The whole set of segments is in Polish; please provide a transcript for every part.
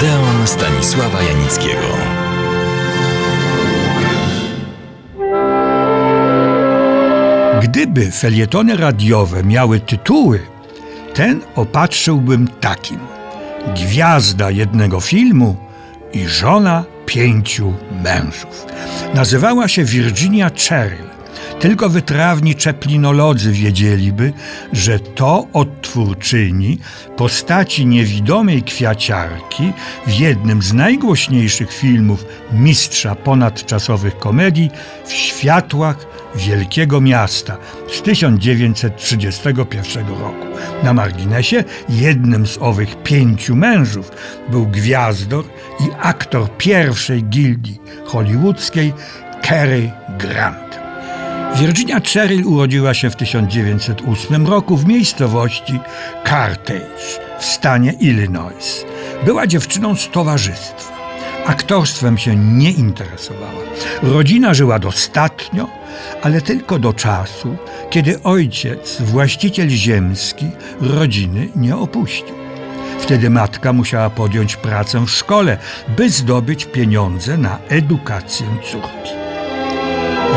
Odeon Stanisława Janickiego. Gdyby felietony radiowe miały tytuły, ten opatrzyłbym takim: Gwiazda jednego filmu i żona pięciu mężów. Nazywała się Virginia Cheryl. Tylko wytrawni czeplinolodzy wiedzieliby, że to odtwórczyni postaci niewidomej kwiaciarki w jednym z najgłośniejszych filmów mistrza ponadczasowych komedii w światłach Wielkiego Miasta z 1931 roku. Na marginesie jednym z owych pięciu mężów był gwiazdor i aktor pierwszej gildii hollywoodzkiej Cary Grant. Virginia Cheryl urodziła się w 1908 roku w miejscowości Carthage w stanie Illinois. Była dziewczyną z towarzystwa. Aktorstwem się nie interesowała. Rodzina żyła dostatnio, ale tylko do czasu, kiedy ojciec, właściciel ziemski, rodziny nie opuścił. Wtedy matka musiała podjąć pracę w szkole, by zdobyć pieniądze na edukację córki.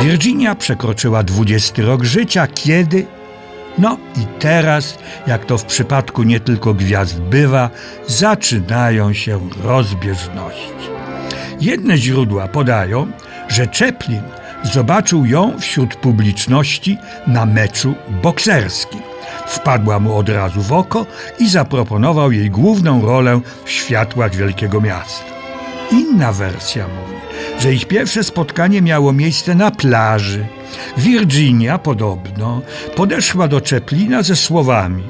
Virginia przekroczyła 20 rok życia, kiedy. No i teraz, jak to w przypadku nie tylko gwiazd bywa, zaczynają się rozbieżności. Jedne źródła podają, że Chaplin zobaczył ją wśród publiczności na meczu bokserskim. Wpadła mu od razu w oko i zaproponował jej główną rolę w światłach wielkiego miasta. Inna wersja mówi, że ich pierwsze spotkanie miało miejsce na plaży. Virginia podobno podeszła do Chaplina ze słowami: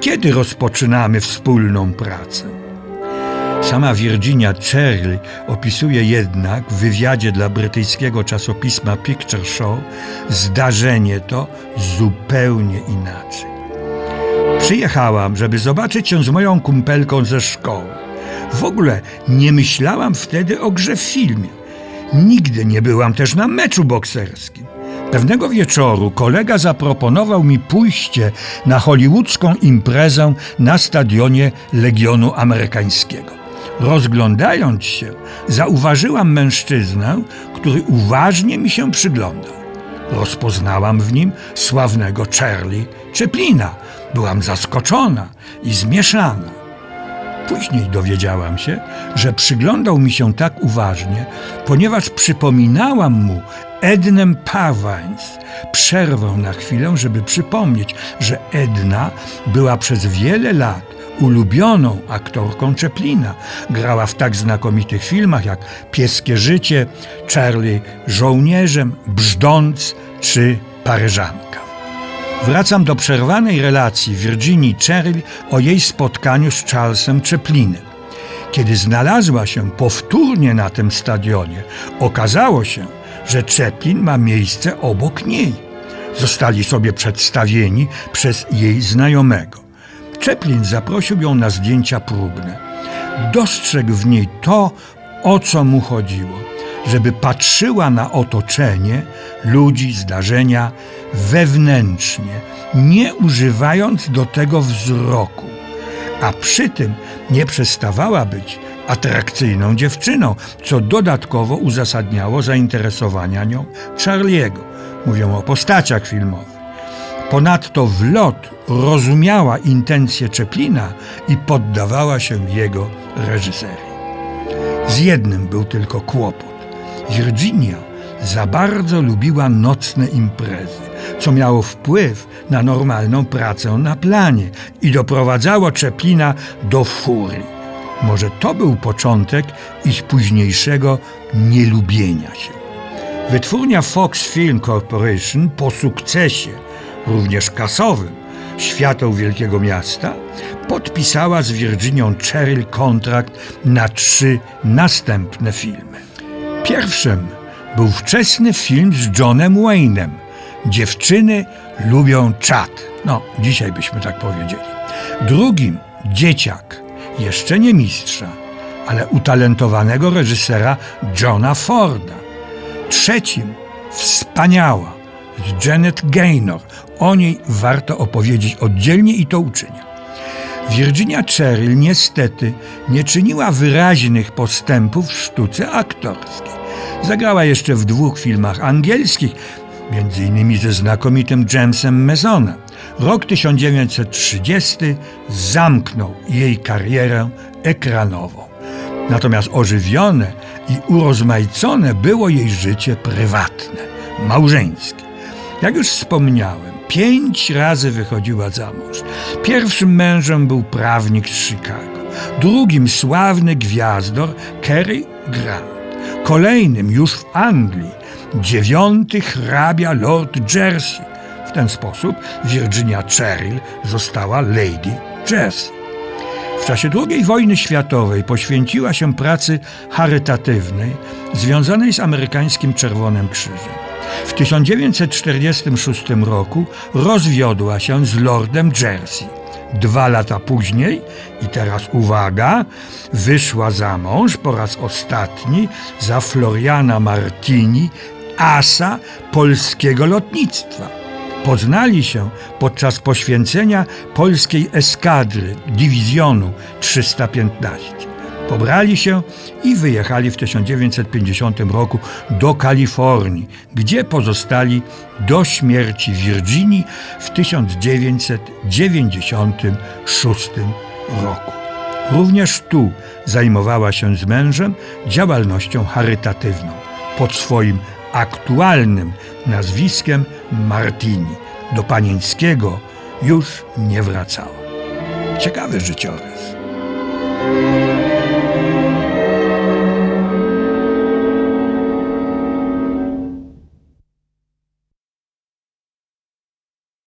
Kiedy rozpoczynamy wspólną pracę? Sama Virginia Cheryl opisuje jednak w wywiadzie dla brytyjskiego czasopisma Picture Show zdarzenie to zupełnie inaczej. Przyjechałam, żeby zobaczyć się z moją kumpelką ze szkoły. W ogóle nie myślałam wtedy o grze w filmie. Nigdy nie byłam też na meczu bokserskim. Pewnego wieczoru kolega zaproponował mi pójście na hollywoodzką imprezę na stadionie Legionu Amerykańskiego. Rozglądając się, zauważyłam mężczyznę, który uważnie mi się przyglądał. Rozpoznałam w nim sławnego Charlie Chaplina. Byłam zaskoczona i zmieszana. Później dowiedziałam się, że przyglądał mi się tak uważnie, ponieważ przypominałam mu Ednę Parwines. Przerwę na chwilę, żeby przypomnieć, że Edna była przez wiele lat ulubioną aktorką Chaplina. Grała w tak znakomitych filmach jak Pieskie życie, Charlie żołnierzem, Brzdąc czy Paryżanka. Wracam do przerwanej relacji Virginii Cheryl o jej spotkaniu z Charlesem Chaplinem. Kiedy znalazła się powtórnie na tym stadionie, okazało się, że Chaplin ma miejsce obok niej. Zostali sobie przedstawieni przez jej znajomego. Chaplin zaprosił ją na zdjęcia próbne. Dostrzegł w niej to, o co mu chodziło, żeby patrzyła na otoczenie, ludzi, zdarzenia wewnętrznie, nie używając do tego wzroku, a przy tym nie przestawała być atrakcyjną dziewczyną, co dodatkowo uzasadniało zainteresowania nią Charliego. Mówią o postaciach filmowych. Ponadto w lot rozumiała intencje Czeplina i poddawała się jego reżyserii. Z jednym był tylko kłopot. Virginia za bardzo lubiła nocne imprezy, co miało wpływ na normalną pracę na planie i doprowadzało Czeplina do furii. Może to był początek ich późniejszego nielubienia się. Wytwórnia Fox Film Corporation po sukcesie, również kasowym, Świateł Wielkiego Miasta, podpisała z Virginią Cheryl kontrakt na trzy następne filmy. Pierwszym był wczesny film z Johnem Wayne'em. Dziewczyny lubią czat. No, dzisiaj byśmy tak powiedzieli. Drugim dzieciak, jeszcze nie mistrza, ale utalentowanego reżysera Johna Forda. Trzecim wspaniała z Janet Gaynor. O niej warto opowiedzieć oddzielnie i to uczynię. Virginia Cheryl niestety nie czyniła wyraźnych postępów w sztuce aktorskiej. Zagrała jeszcze w dwóch filmach angielskich, innymi ze znakomitym Jamesem Masonem. Rok 1930 zamknął jej karierę ekranową. Natomiast ożywione i urozmaicone było jej życie prywatne, małżeńskie. Jak już wspomniałem, pięć razy wychodziła za mąż. Pierwszym mężem był prawnik z Chicago, drugim sławny gwiazdor Cary Grant, kolejnym już w Anglii dziewiąty hrabia Lord Jersey. W ten sposób Virginia Cheryl została Lady Jersey. W czasie II wojny światowej poświęciła się pracy charytatywnej związanej z amerykańskim Czerwonym Krzyżem. W 1946 roku rozwiodła się z Lordem Jersey. Dwa lata później, i teraz uwaga, wyszła za mąż po raz ostatni za Floriana Martini, asa polskiego lotnictwa. Poznali się podczas poświęcenia polskiej eskadry dywizjonu 315. Pobrali się i wyjechali w 1950 roku do Kalifornii, gdzie pozostali do śmierci Virginii w 1996 roku. Również tu zajmowała się z mężem działalnością charytatywną pod swoim aktualnym nazwiskiem Martini. Do Panieńskiego już nie wracała. Ciekawy życiorys.